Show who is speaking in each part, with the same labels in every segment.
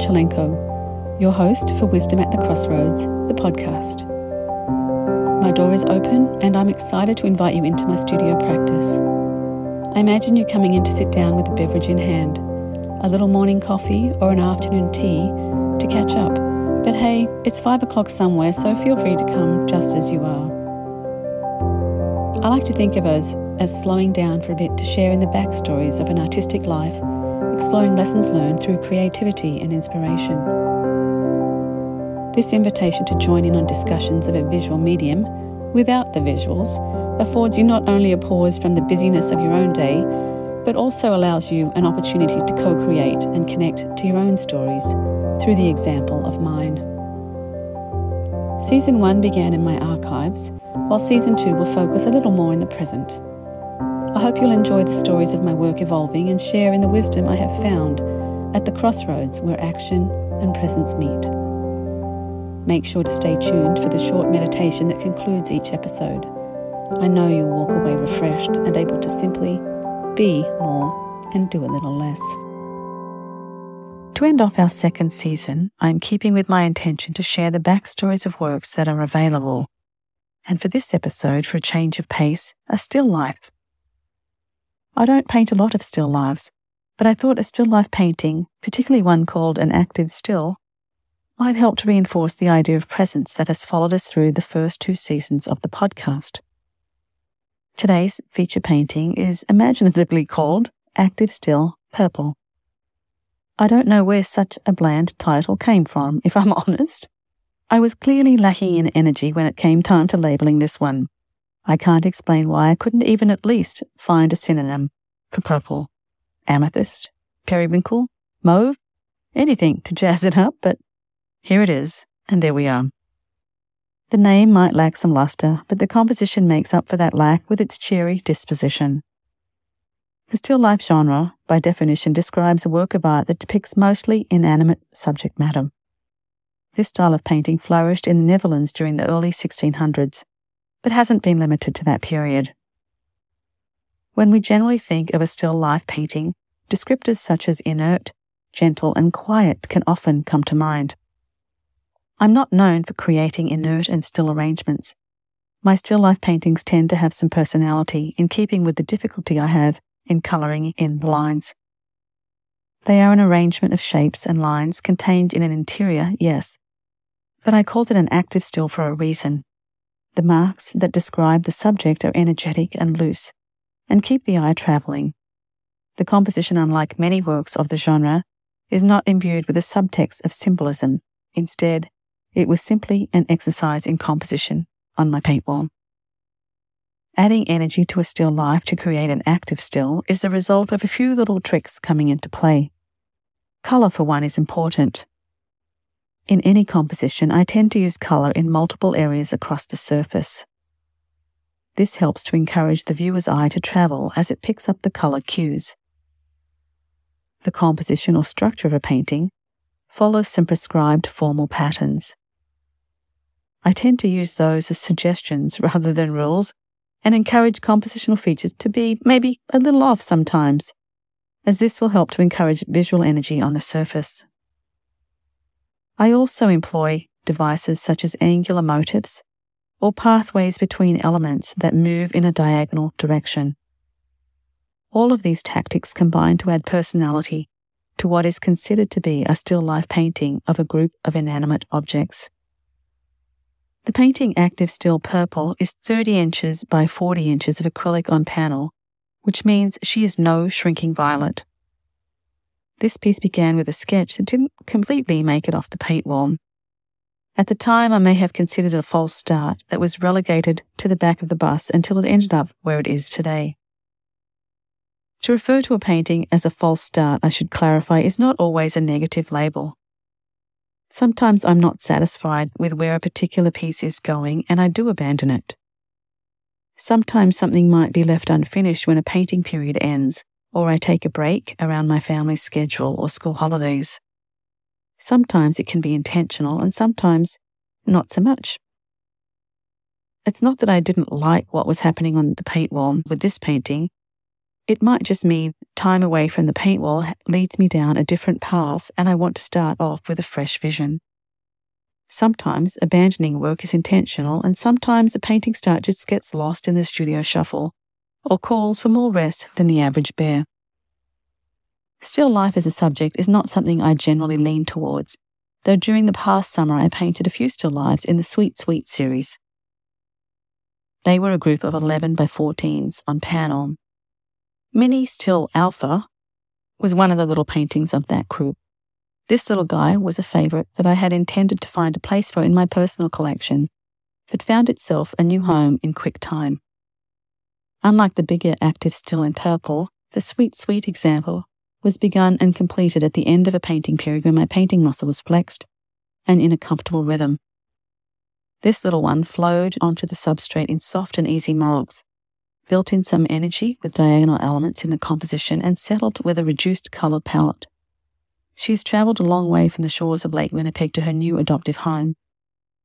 Speaker 1: Gonchalenko, your host for Wisdom at the Crossroads, the podcast. My door is open and I'm excited to invite you into my studio practice. I imagine you coming in to sit down with a beverage in hand, a little morning coffee or an afternoon tea to catch up. But hey, it's five o'clock somewhere, so feel free to come just as you are. I like to think of us as slowing down for a bit to share in the backstories of an artistic life exploring lessons learned through creativity and inspiration. This invitation to join in on discussions of a visual medium without the visuals affords you not only a pause from the busyness of your own day, but also allows you an opportunity to co create and connect to your own stories through the example of mine. Season 1 began in my archives, while Season 2 will focus a little more in the present. I hope you'll enjoy the stories of my work evolving and share in the wisdom I have found at the crossroads where action and presence meet. Make sure to stay tuned for the short meditation that concludes each episode. I know you'll walk away refreshed and able to simply be more and do a little less. To end off our second season, I am keeping with my intention to share the backstories of works that are available. And for this episode, for a change of pace, a still life I don't paint a lot of still lifes, but I thought a still life painting, particularly one called an active still, might help to reinforce the idea of presence that has followed us through the first two seasons of the podcast. Today's feature painting is imaginatively called Active Still Purple. I don't know where such a bland title came from, if I'm honest. I was clearly lacking in energy when it came time to labeling this one. I can't explain why I couldn't even at least find a synonym for purple. Amethyst, periwinkle, mauve, anything to jazz it up, but here it is, and there we are. The name might lack some luster, but the composition makes up for that lack with its cheery disposition. The still life genre, by definition, describes a work of art that depicts mostly inanimate subject matter. This style of painting flourished in the Netherlands during the early 1600s but hasn't been limited to that period. When we generally think of a still life painting, descriptors such as inert, gentle, and quiet can often come to mind. I'm not known for creating inert and still arrangements. My still life paintings tend to have some personality in keeping with the difficulty I have in colouring in lines. They are an arrangement of shapes and lines contained in an interior, yes, but I called it an active still for a reason. The marks that describe the subject are energetic and loose and keep the eye travelling. The composition, unlike many works of the genre, is not imbued with a subtext of symbolism. Instead, it was simply an exercise in composition on my paint wall. Adding energy to a still life to create an active still is the result of a few little tricks coming into play. Colour, for one, is important. In any composition, I tend to use colour in multiple areas across the surface. This helps to encourage the viewer's eye to travel as it picks up the colour cues. The composition or structure of a painting follows some prescribed formal patterns. I tend to use those as suggestions rather than rules and encourage compositional features to be maybe a little off sometimes, as this will help to encourage visual energy on the surface. I also employ devices such as angular motifs or pathways between elements that move in a diagonal direction. All of these tactics combine to add personality to what is considered to be a still life painting of a group of inanimate objects. The painting Active Still Purple is 30 inches by 40 inches of acrylic on panel, which means she is no shrinking violet. This piece began with a sketch that didn't completely make it off the paint wall. At the time, I may have considered it a false start that was relegated to the back of the bus until it ended up where it is today. To refer to a painting as a false start, I should clarify, is not always a negative label. Sometimes I'm not satisfied with where a particular piece is going and I do abandon it. Sometimes something might be left unfinished when a painting period ends, or I take a break around my family's schedule or school holidays. Sometimes it can be intentional and sometimes not so much. It's not that I didn't like what was happening on the paint wall with this painting. It might just mean time away from the paint wall leads me down a different path and I want to start off with a fresh vision. Sometimes abandoning work is intentional, and sometimes a painting start just gets lost in the studio shuffle or calls for more rest than the average bear. Still life as a subject is not something I generally lean towards, though during the past summer I painted a few still lifes in the Sweet Sweet series. They were a group of 11 by 14s on panel. Mini Still Alpha was one of the little paintings of that group. This little guy was a favourite that I had intended to find a place for in my personal collection, but found itself a new home in quick time. Unlike the bigger active still in purple, the sweet, sweet example was begun and completed at the end of a painting period when my painting muscle was flexed and in a comfortable rhythm. This little one flowed onto the substrate in soft and easy mogs, built in some energy with diagonal elements in the composition, and settled with a reduced colour palette. She has travelled a long way from the shores of Lake Winnipeg to her new adoptive home.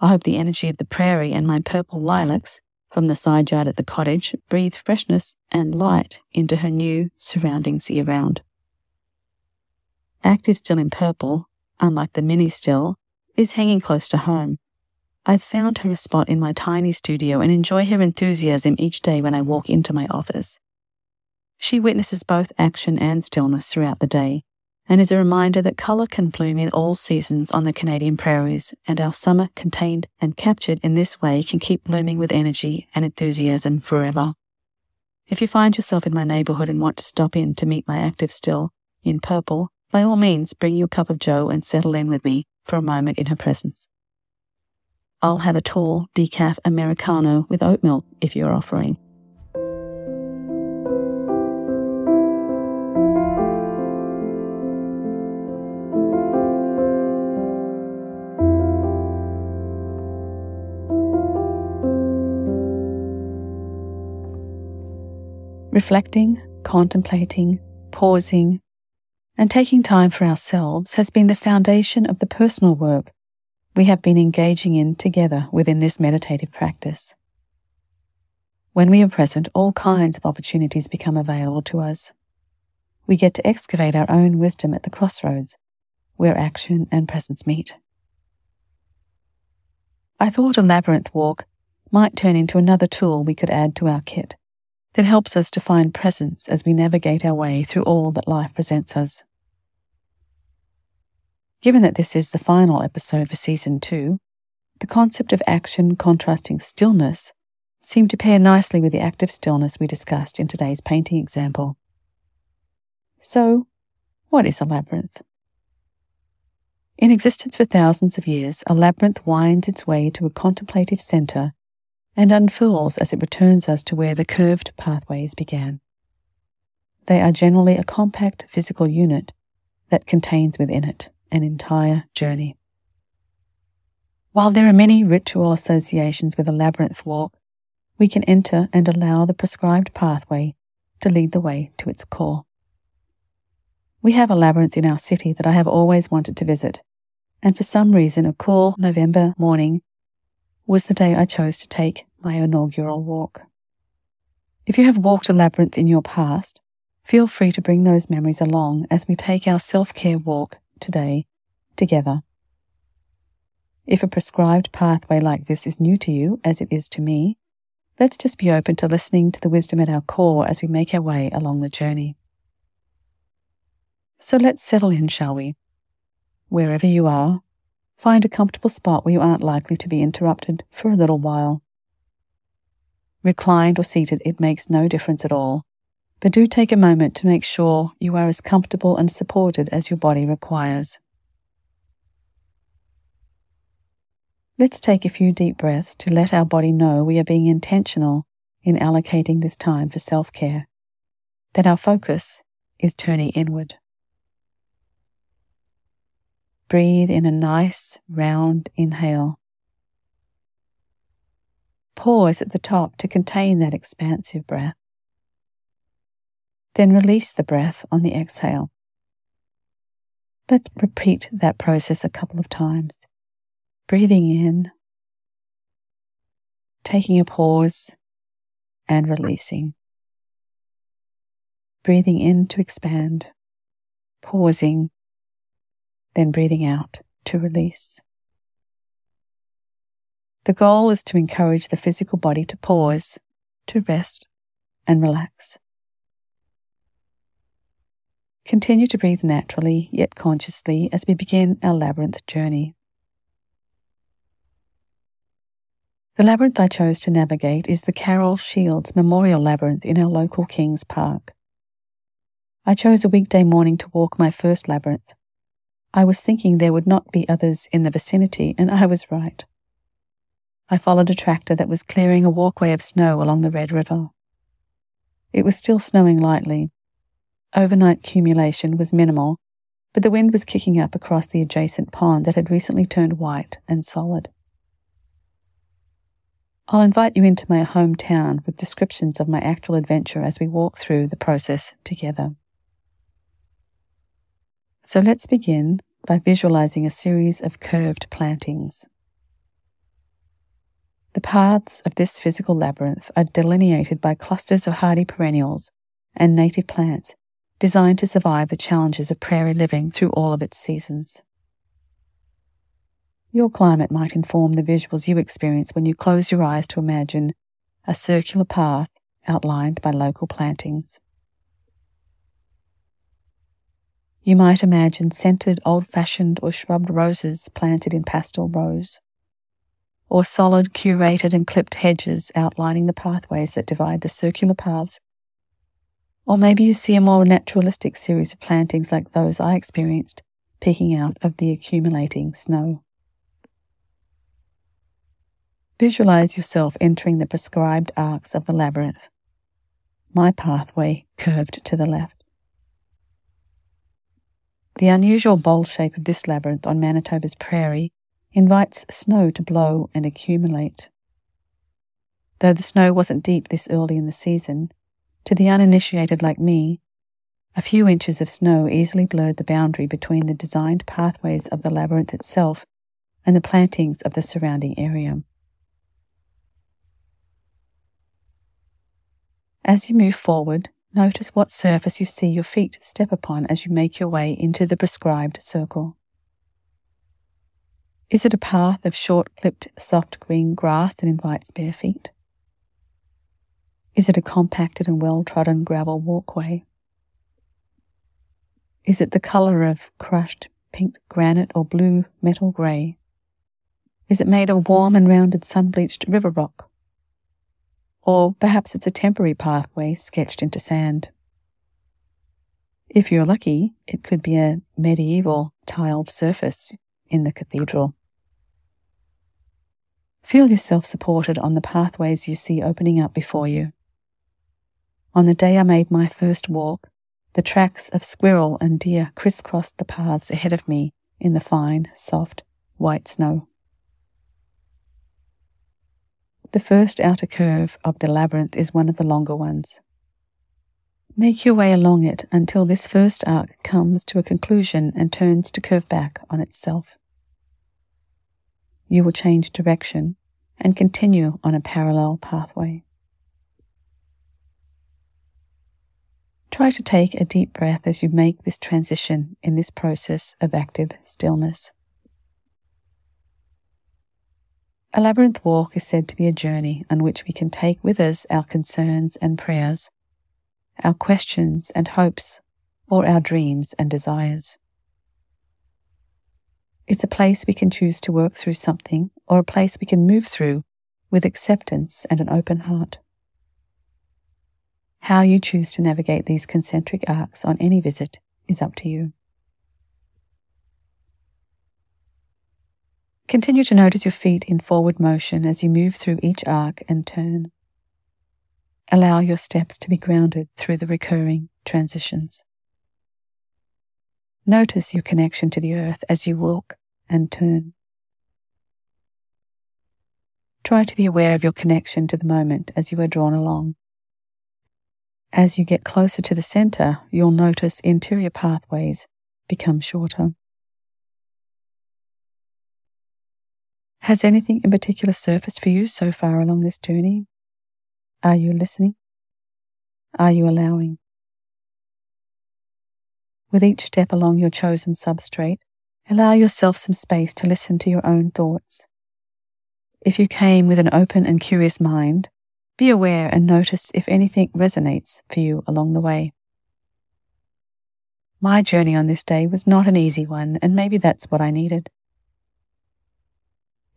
Speaker 1: I hope the energy of the prairie and my purple lilacs from the side yard at the cottage breathe freshness and light into her new surroundings year round. Active still in purple, unlike the mini still, is hanging close to home. I've found her a spot in my tiny studio and enjoy her enthusiasm each day when I walk into my office. She witnesses both action and stillness throughout the day, and is a reminder that colour can bloom in all seasons on the Canadian prairies, and our summer contained and captured in this way can keep blooming with energy and enthusiasm forever. If you find yourself in my neighbourhood and want to stop in to meet my active still, in purple, by all means bring you a cup of joe and settle in with me for a moment in her presence. I'll have a tall decaf Americano with oat milk if you're offering. Reflecting, contemplating, pausing, and taking time for ourselves has been the foundation of the personal work we have been engaging in together within this meditative practice. When we are present, all kinds of opportunities become available to us. We get to excavate our own wisdom at the crossroads where action and presence meet. I thought a labyrinth walk might turn into another tool we could add to our kit that helps us to find presence as we navigate our way through all that life presents us. Given that this is the final episode for season two, the concept of action contrasting stillness seemed to pair nicely with the active stillness we discussed in today's painting example. So, what is a labyrinth? In existence for thousands of years, a labyrinth winds its way to a contemplative center and unfurls as it returns us to where the curved pathways began. They are generally a compact physical unit that contains within it an entire journey. While there are many ritual associations with a labyrinth walk, we can enter and allow the prescribed pathway to lead the way to its core. We have a labyrinth in our city that I have always wanted to visit, and for some reason, a cool November morning was the day I chose to take my inaugural walk. If you have walked a labyrinth in your past, feel free to bring those memories along as we take our self care walk today together. If a prescribed pathway like this is new to you, as it is to me, let's just be open to listening to the wisdom at our core as we make our way along the journey. So let's settle in, shall we? Wherever you are, find a comfortable spot where you aren't likely to be interrupted for a little while. Reclined or seated, it makes no difference at all. But do take a moment to make sure you are as comfortable and supported as your body requires. Let's take a few deep breaths to let our body know we are being intentional in allocating this time for self care, that our focus is turning inward. Breathe in a nice, round inhale. Pause at the top to contain that expansive breath. Then release the breath on the exhale. Let's repeat that process a couple of times. Breathing in, taking a pause, and releasing. breathing in to expand, pausing, then breathing out to release. The goal is to encourage the physical body to pause, to rest, and relax. Continue to breathe naturally yet consciously as we begin our labyrinth journey. The labyrinth I chose to navigate is the Carol Shields Memorial Labyrinth in our local Kings Park. I chose a weekday morning to walk my first labyrinth. I was thinking there would not be others in the vicinity, and I was right. I followed a tractor that was clearing a walkway of snow along the Red River. It was still snowing lightly. Overnight accumulation was minimal, but the wind was kicking up across the adjacent pond that had recently turned white and solid. I'll invite you into my hometown with descriptions of my actual adventure as we walk through the process together. So let's begin by visualizing a series of curved plantings. The paths of this physical labyrinth are delineated by clusters of hardy perennials and native plants designed to survive the challenges of prairie living through all of its seasons. Your climate might inform the visuals you experience when you close your eyes to imagine a circular path outlined by local plantings. You might imagine scented, old fashioned, or shrubbed roses planted in pastel rows, or solid, curated, and clipped hedges outlining the pathways that divide the circular paths. Or maybe you see a more naturalistic series of plantings like those I experienced peeking out of the accumulating snow. Visualize yourself entering the prescribed arcs of the labyrinth. My pathway curved to the left. The unusual bowl shape of this labyrinth on Manitoba's prairie invites snow to blow and accumulate. Though the snow wasn't deep this early in the season, to the uninitiated like me, a few inches of snow easily blurred the boundary between the designed pathways of the labyrinth itself and the plantings of the surrounding area. As you move forward, notice what surface you see your feet step upon as you make your way into the prescribed circle. Is it a path of short clipped soft green grass that invites bare feet? Is it a compacted and well trodden gravel walkway? Is it the colour of crushed pink granite or blue metal grey? Is it made of warm and rounded sun bleached river rock? or perhaps it's a temporary pathway sketched into sand. If you're lucky, it could be a medieval tiled surface in the cathedral. Feel yourself supported on the pathways you see opening up before you. On the day I made my first walk, the tracks of squirrel and deer crisscrossed the paths ahead of me in the fine, soft, white snow. The first outer curve of the labyrinth is one of the longer ones. Make your way along it until this first arc comes to a conclusion and turns to curve back on itself. You will change direction and continue on a parallel pathway. Try to take a deep breath as you make this transition in this process of active stillness. A labyrinth walk is said to be a journey on which we can take with us our concerns and prayers, our questions and hopes, or our dreams and desires. It's a place we can choose to work through something or a place we can move through with acceptance and an open heart. How you choose to navigate these concentric arcs on any visit is up to you. Continue to notice your feet in forward motion as you move through each arc and turn. Allow your steps to be grounded through the recurring transitions. Notice your connection to the earth as you walk and turn. Try to be aware of your connection to the moment as you are drawn along. As you get closer to the center, you'll notice interior pathways become shorter. Has anything in particular surfaced for you so far along this journey? Are you listening? Are you allowing? With each step along your chosen substrate, allow yourself some space to listen to your own thoughts. If you came with an open and curious mind, be aware and notice if anything resonates for you along the way. My journey on this day was not an easy one, and maybe that's what I needed.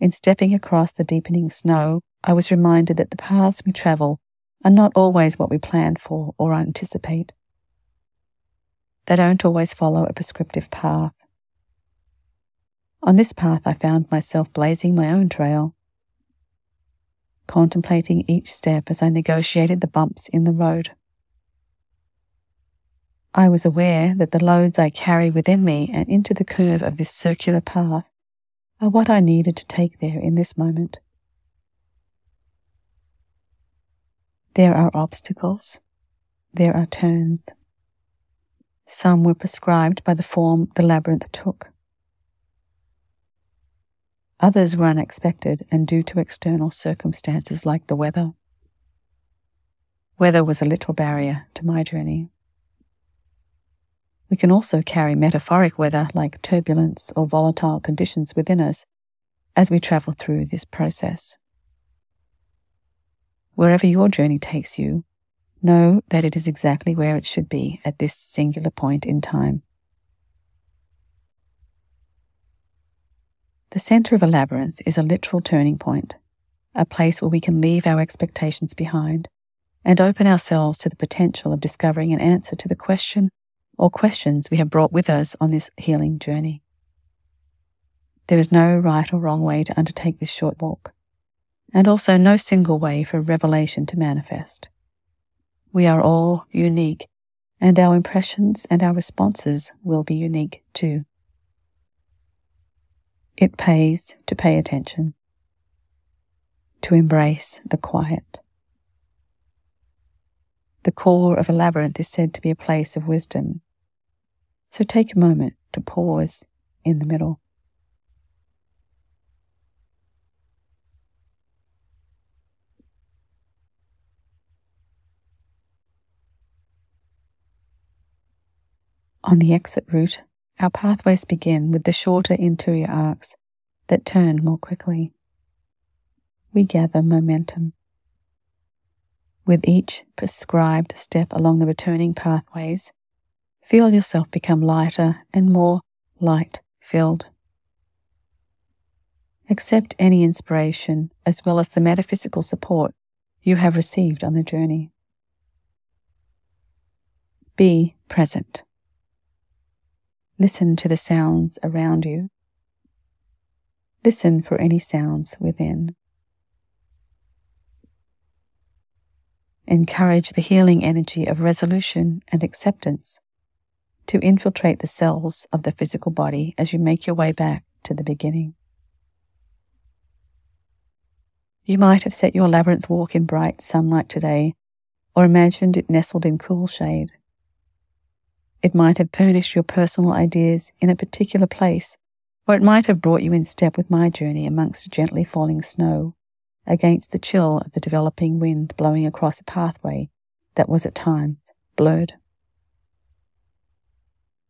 Speaker 1: In stepping across the deepening snow, I was reminded that the paths we travel are not always what we plan for or anticipate. They don't always follow a prescriptive path. On this path, I found myself blazing my own trail, contemplating each step as I negotiated the bumps in the road. I was aware that the loads I carry within me and into the curve of this circular path are what I needed to take there in this moment. There are obstacles, there are turns. Some were prescribed by the form the labyrinth took. Others were unexpected and due to external circumstances like the weather. Weather was a literal barrier to my journey. We can also carry metaphoric weather like turbulence or volatile conditions within us as we travel through this process. Wherever your journey takes you, know that it is exactly where it should be at this singular point in time. The center of a labyrinth is a literal turning point, a place where we can leave our expectations behind and open ourselves to the potential of discovering an answer to the question or questions we have brought with us on this healing journey. There is no right or wrong way to undertake this short walk, and also no single way for revelation to manifest. We are all unique, and our impressions and our responses will be unique too. It pays to pay attention, to embrace the quiet. The core of a labyrinth is said to be a place of wisdom. So take a moment to pause in the middle. On the exit route, our pathways begin with the shorter interior arcs that turn more quickly. We gather momentum. With each prescribed step along the returning pathways, feel yourself become lighter and more light filled. Accept any inspiration as well as the metaphysical support you have received on the journey. Be present. Listen to the sounds around you. Listen for any sounds within. Encourage the healing energy of resolution and acceptance to infiltrate the cells of the physical body as you make your way back to the beginning. You might have set your labyrinth walk in bright sunlight today, or imagined it nestled in cool shade. It might have furnished your personal ideas in a particular place, or it might have brought you in step with my journey amongst gently falling snow, against the chill of the developing wind blowing across a pathway that was at times blurred.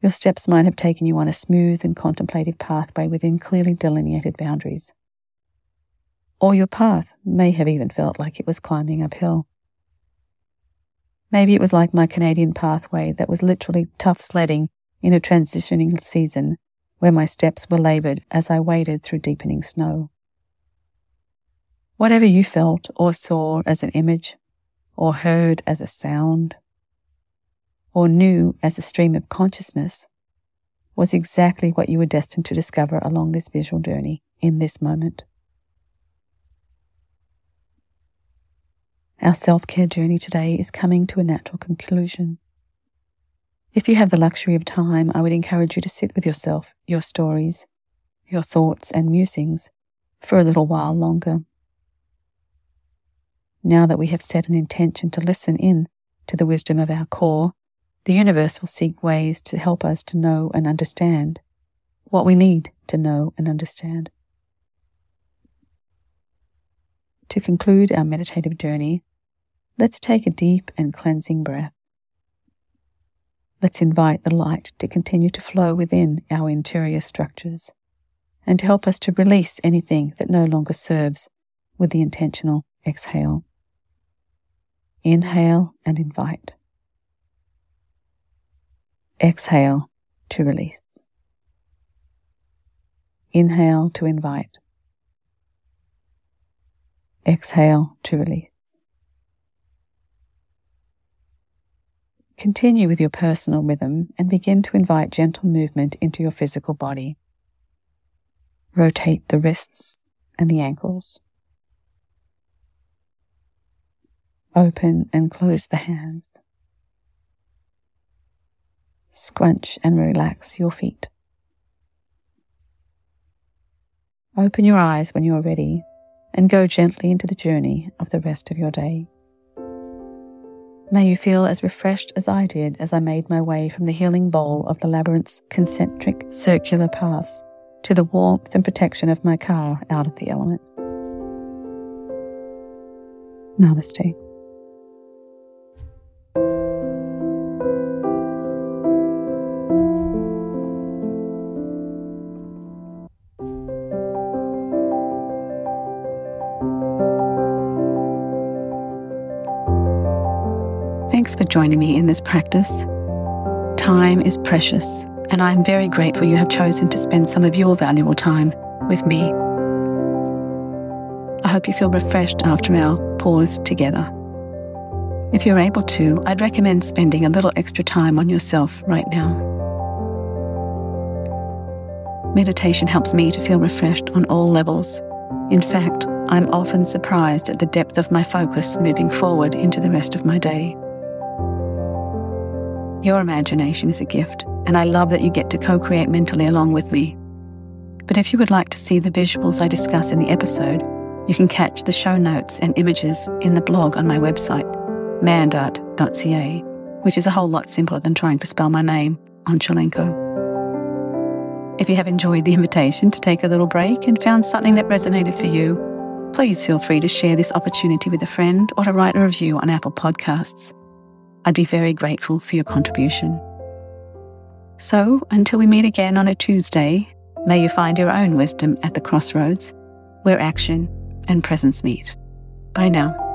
Speaker 1: Your steps might have taken you on a smooth and contemplative pathway within clearly delineated boundaries. Or your path may have even felt like it was climbing uphill. Maybe it was like my Canadian pathway that was literally tough sledding in a transitioning season where my steps were laboured as I waded through deepening snow. Whatever you felt or saw as an image, or heard as a sound, or knew as a stream of consciousness, was exactly what you were destined to discover along this visual journey in this moment. Our self care journey today is coming to a natural conclusion. If you have the luxury of time, I would encourage you to sit with yourself, your stories, your thoughts, and musings for a little while longer. Now that we have set an intention to listen in to the wisdom of our core, the universe will seek ways to help us to know and understand what we need to know and understand. To conclude our meditative journey, let's take a deep and cleansing breath. Let's invite the light to continue to flow within our interior structures and to help us to release anything that no longer serves with the intentional exhale. Inhale and invite. Exhale to release. Inhale to invite. Exhale to release. Continue with your personal rhythm and begin to invite gentle movement into your physical body. Rotate the wrists and the ankles. Open and close the hands. Scrunch and relax your feet. Open your eyes when you are ready and go gently into the journey of the rest of your day. May you feel as refreshed as I did as I made my way from the healing bowl of the labyrinth's concentric circular paths to the warmth and protection of my car out of the elements. Namaste. Thanks for joining me in this practice. Time is precious, and I am very grateful you have chosen to spend some of your valuable time with me. I hope you feel refreshed after our pause together. If you're able to, I'd recommend spending a little extra time on yourself right now. Meditation helps me to feel refreshed on all levels. In fact, I'm often surprised at the depth of my focus moving forward into the rest of my day. Your imagination is a gift, and I love that you get to co create mentally along with me. But if you would like to see the visuals I discuss in the episode, you can catch the show notes and images in the blog on my website, mandart.ca, which is a whole lot simpler than trying to spell my name, Ancholenko. If you have enjoyed the invitation to take a little break and found something that resonated for you, please feel free to share this opportunity with a friend or to write a review on Apple Podcasts. I'd be very grateful for your contribution. So, until we meet again on a Tuesday, may you find your own wisdom at the crossroads where action and presence meet. Bye now.